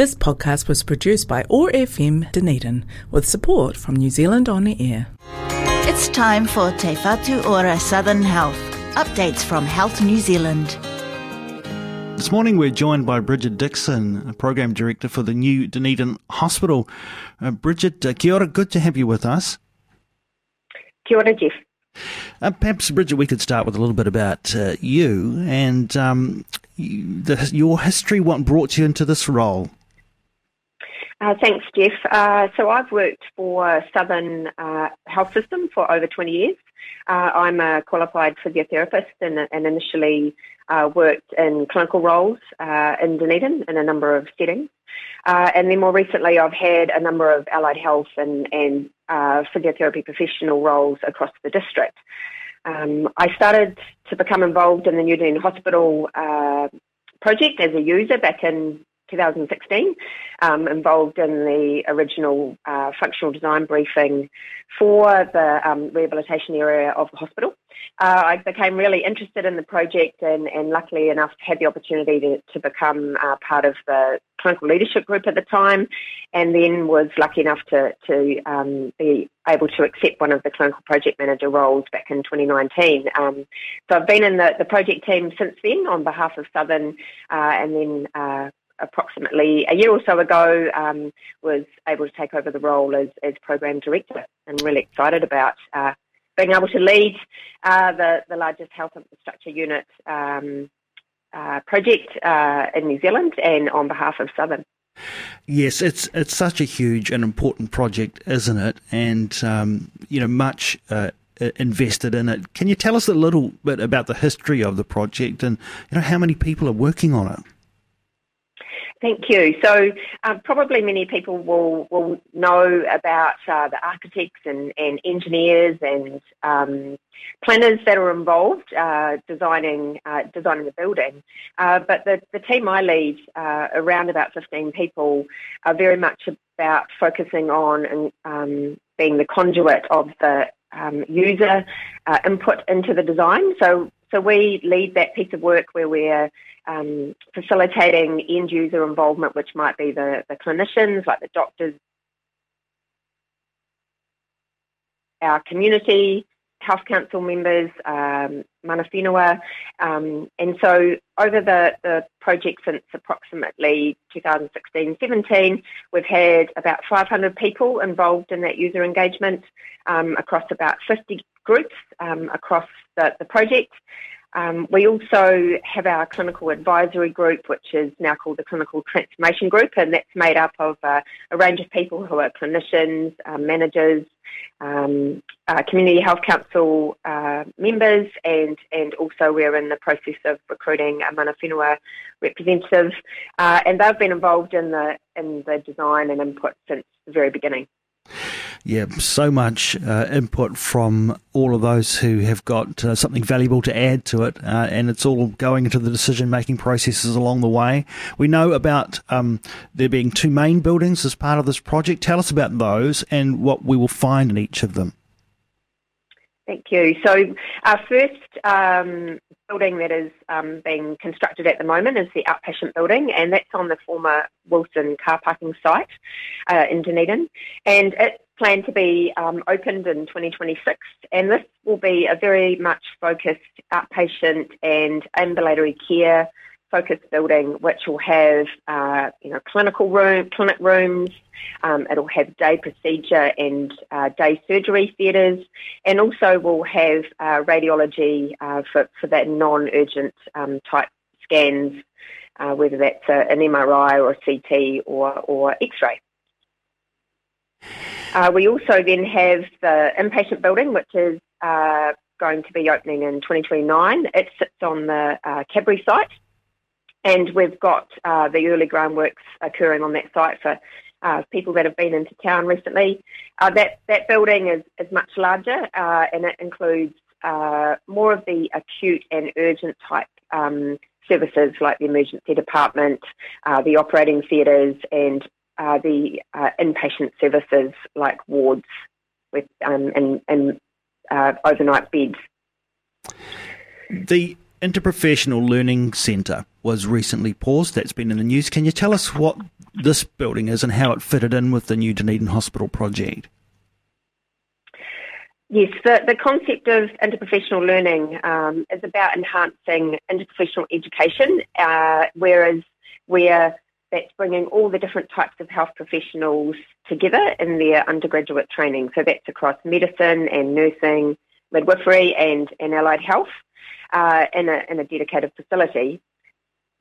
This podcast was produced by OAR FM Dunedin with support from New Zealand On the Air. It's time for Te Whatu Ora Southern Health. Updates from Health New Zealand. This morning we're joined by Bridget Dickson, Program Director for the new Dunedin Hospital. Uh, Bridget, uh, kia ora, good to have you with us. Kia ora, Jeff. Uh, perhaps, Bridget, we could start with a little bit about uh, you and um, you, the, your history, what brought you into this role. Uh, thanks, Jeff. Uh, so I've worked for Southern uh, Health System for over 20 years. Uh, I'm a qualified physiotherapist and, and initially uh, worked in clinical roles uh, in Dunedin in a number of settings. and then more recently, I've had a number of allied health and, and physiotherapy professional roles across the district. Um, I started to become involved in the New Dunedin Hospital project as a user back in 2016, um, involved in the original uh, functional design briefing for the um, rehabilitation area of the hospital. Uh, I became really interested in the project and, and luckily enough had the opportunity to, to become uh, part of the clinical leadership group at the time and then was lucky enough to, to um, be able to accept one of the clinical project manager roles back in 2019. Um, so I've been in the, the project team since then on behalf of Southern uh, and then uh, approximately a year or so ago, um, was able to take over the role as, as program director and really excited about uh, being able to lead uh, the, the largest health infrastructure unit um, uh, project uh, in New Zealand and on behalf of Southern. Yes, it's it's such a huge and important project, isn't it? And um, you know, much uh, invested in it. Can you tell us a little bit about the history of the project and you know how many people are working on it? Thank you. So, um, probably many people will, will know about uh, the architects and, and engineers and um, planners that are involved uh, designing uh, designing the building. Uh, but the, the team I lead, uh, around about 15 people, are very much about focusing on um, being the conduit of the um, user uh, input into the design. So, so we lead that piece of work where we're um, facilitating end user involvement, which might be the, the clinicians, like the doctors, our community, health council members, um, mana whenua. Um, and so over the, the project since approximately 2016-17, we've had about 500 people involved in that user engagement um, across about 50 groups um, across the, the project. Um, we also have our clinical advisory group, which is now called the Clinical Transformation Group, and that's made up of uh, a range of people who are clinicians, uh, managers, um, uh, community health council uh, members, and and also we're in the process of recruiting a mana whenua representative, uh, and they've been involved in the in the design and input since the very beginning yeah, so much uh, input from all of those who have got uh, something valuable to add to it, uh, and it's all going into the decision making processes along the way. We know about um, there being two main buildings as part of this project. Tell us about those and what we will find in each of them. Thank you. So, our first um, building that is um, being constructed at the moment is the outpatient building, and that's on the former Wilson car parking site uh, in Dunedin. And it's planned to be um, opened in 2026, and this will be a very much focused outpatient and ambulatory care focused building, which will have uh, you know clinical room, clinic rooms. Um, it'll have day procedure and uh, day surgery theatres, and also will have uh, radiology uh, for for that non-urgent um, type scans, uh, whether that's a, an MRI or a CT or or X-ray. Uh, we also then have the inpatient building, which is going to be opening in 2029. It sits on the Cadbury site and we've got uh, the early groundworks occurring on that site for uh, people that have been into town recently. Uh, that that building is, is much larger uh, and it includes uh, more of the acute and urgent type um, services like the emergency department, uh, the operating theatres, and the inpatient services like wards with um, and, and overnight beds. The Interprofessional Learning Centre was recently paused. That's been in the news. Can you tell us what this building is and how it fitted in with the new Dunedin Hospital project? Yes, the, the concept of interprofessional learning um, is about enhancing interprofessional education, uh, whereas where that's bringing all the different types of health professionals together in their undergraduate training. So that's across medicine and nursing, midwifery and, and allied health uh, in, a, in a dedicated facility.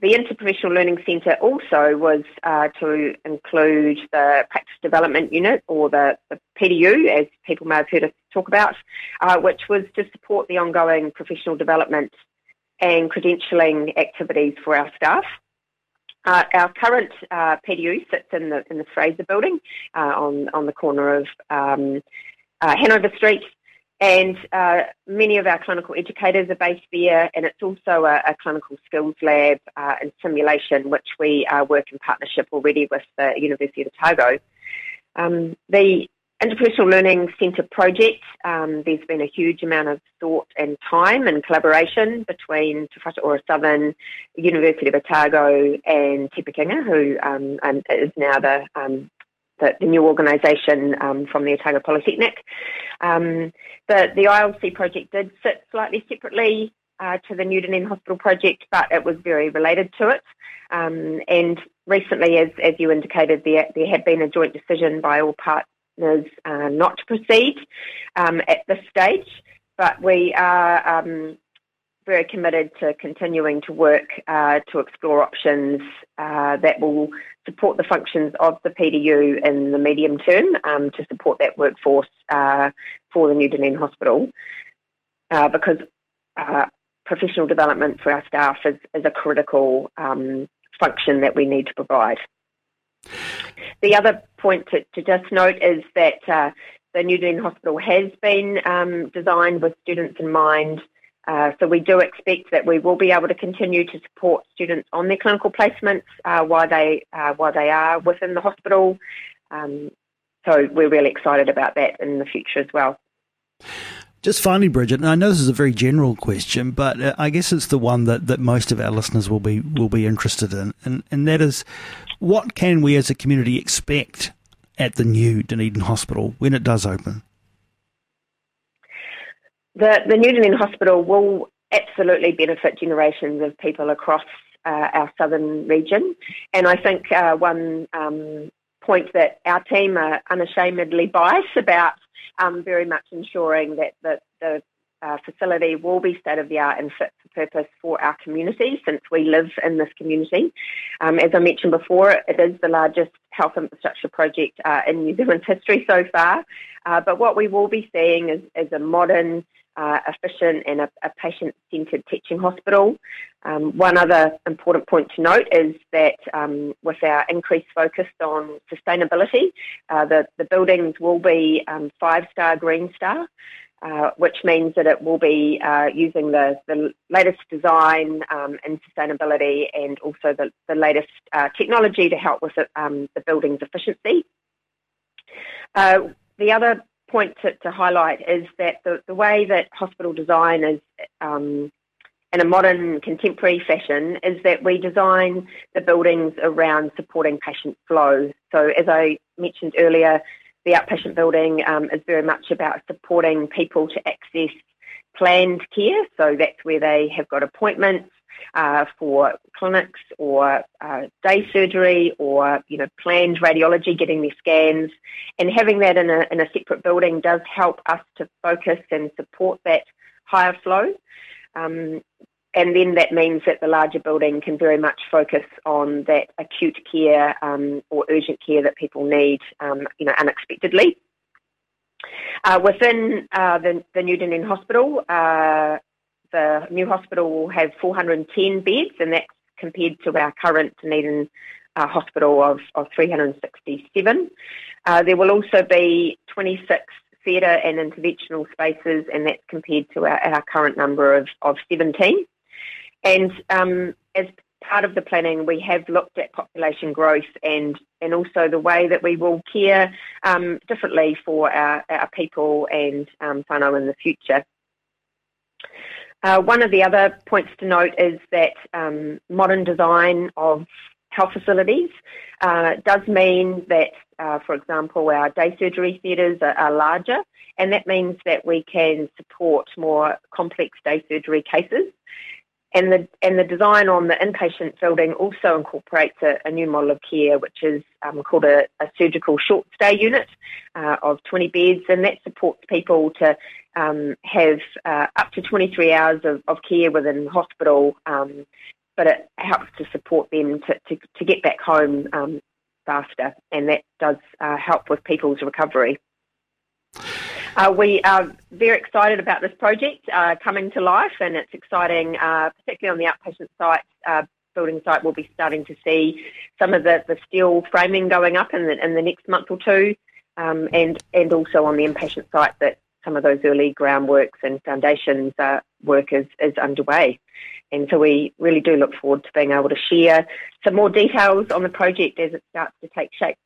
The Interprofessional Learning Centre also was uh, to include the Practice Development Unit, or the, the PDU, as people may have heard us talk about, uh, which was to support the ongoing professional development and credentialing activities for our staff. Uh, our current uh, PDU sits in the in the Fraser Building uh, on on the corner of um, uh, Hanover Street and uh, many of our clinical educators are based there, and it's also a, a clinical skills lab uh, and simulation, which we uh, work in partnership already with the University of Otago. Um, the Interpersonal Learning Centre project, um, there's been a huge amount of thought and time and collaboration between Te Whatu Ora Southern, University of Otago and Te Pūkenga, who um, is now the um, the, the new organisation um, from the Otago Polytechnic. Um, the, the ILC project did sit slightly separately uh, to the New Dunedin Hospital project, but it was very related to it. Um, and recently, as, as you indicated, there, there had been a joint decision by all partners uh, not to proceed um, at this stage, but we are um, very committed to continuing to work uh, to explore options uh, that will support the functions of the PDU in the medium term um, to support that workforce uh, for the New Dunedin Hospital uh, because uh, professional development for our staff is, is a critical um, function that we need to provide. The other point to, to just note is that uh, the New Dunedin Hospital has been um, designed with students in mind uh, so we do expect that we will be able to continue to support students on their clinical placements uh, while they uh, while they are within the hospital. Um, so we're really excited about that in the future as well. Just finally, Bridget, and I know this is a very general question, but uh, I guess it's the one that, that most of our listeners will be will be interested in, and, and that is, what can we as a community expect at the new Dunedin Hospital when it does open? The, the New Dunedin Hospital will absolutely benefit generations of people across uh, our southern region. And I think uh, one um, point that our team are unashamedly biased about um, very much ensuring that the, the uh, facility will be state of the art and fit for purpose for our community since we live in this community. Um, as I mentioned before, it is the largest health infrastructure project uh, in New Zealand's history so far. Uh, but what we will be seeing is, is a modern, uh, efficient and a, a patient-centred teaching hospital. Um, one other important point to note is that um, with our increased focus on sustainability, uh, the, the buildings will be um, five-star Green Star. Uh, which means that it will be uh, using the, the latest design um, in sustainability and also the, the latest uh, technology to help with it, um, the building's efficiency. Uh, the other point to, to, highlight is that the, the way that hospital design is um, in a modern contemporary fashion is that we design the buildings around supporting patient flow. So as I mentioned earlier, the outpatient building um, is very much about supporting people to access planned care. So that's where they have got appointments uh, for clinics or uh, day surgery or you know planned radiology, getting their scans, and having that in a in a separate building does help us to focus and support that higher flow. Um, and then that means that the larger building can very much focus on that acute care um, or urgent care that people need, um, you know, unexpectedly. Uh, within uh, the, the New Dunedin Hospital, uh, the new hospital will have 410 beds, and that's compared to our current Dunedin uh, hospital of, of 367. Uh, there will also be 26 theatre and interventional spaces, and that's compared to our, our current number of, of 17. And um, as part of the planning, we have looked at population growth and, and also the way that we will care um, differently for our, our people and um, whānau in the future. Uh, one of the other points to note is that um, modern design of health facilities uh, does mean that, uh, for example, our day surgery theatres are, are, larger, and that means that we can support more complex day surgery cases. And the and the design on the inpatient building also incorporates a, a new model of care, which is um, called a, a, surgical short stay unit uh, of 20 beds, and that supports people to um, have uh, up to 23 hours of, of care within hospital, um, but it helps to support them to, to, to get back home um, faster, and that does uh, help with people's recovery. Uh, we are very excited about this project uh, coming to life, and it's exciting, uh, particularly on the outpatient site. Uh, building site, we'll be starting to see some of the, the steel framing going up in the, in the next month or two, um, and and also on the inpatient site that some of those early groundworks and foundations uh, work is, is underway. And so we really do look forward to being able to share some more details on the project as it starts to take shape.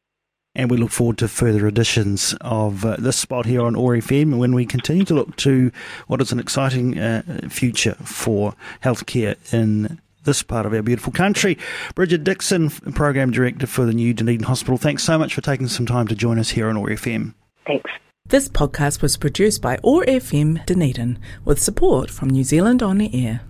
And we look forward to further editions of uh, this spot here on OAR FM when we continue to look to what is an exciting uh, future for healthcare in this part of our beautiful country. Bridget Dickson, Program Director for the new Dunedin Hospital, thanks so much for taking some time to join us here on OAR FM. Thanks. This podcast was produced by OAR FM Dunedin with support from New Zealand On the Air.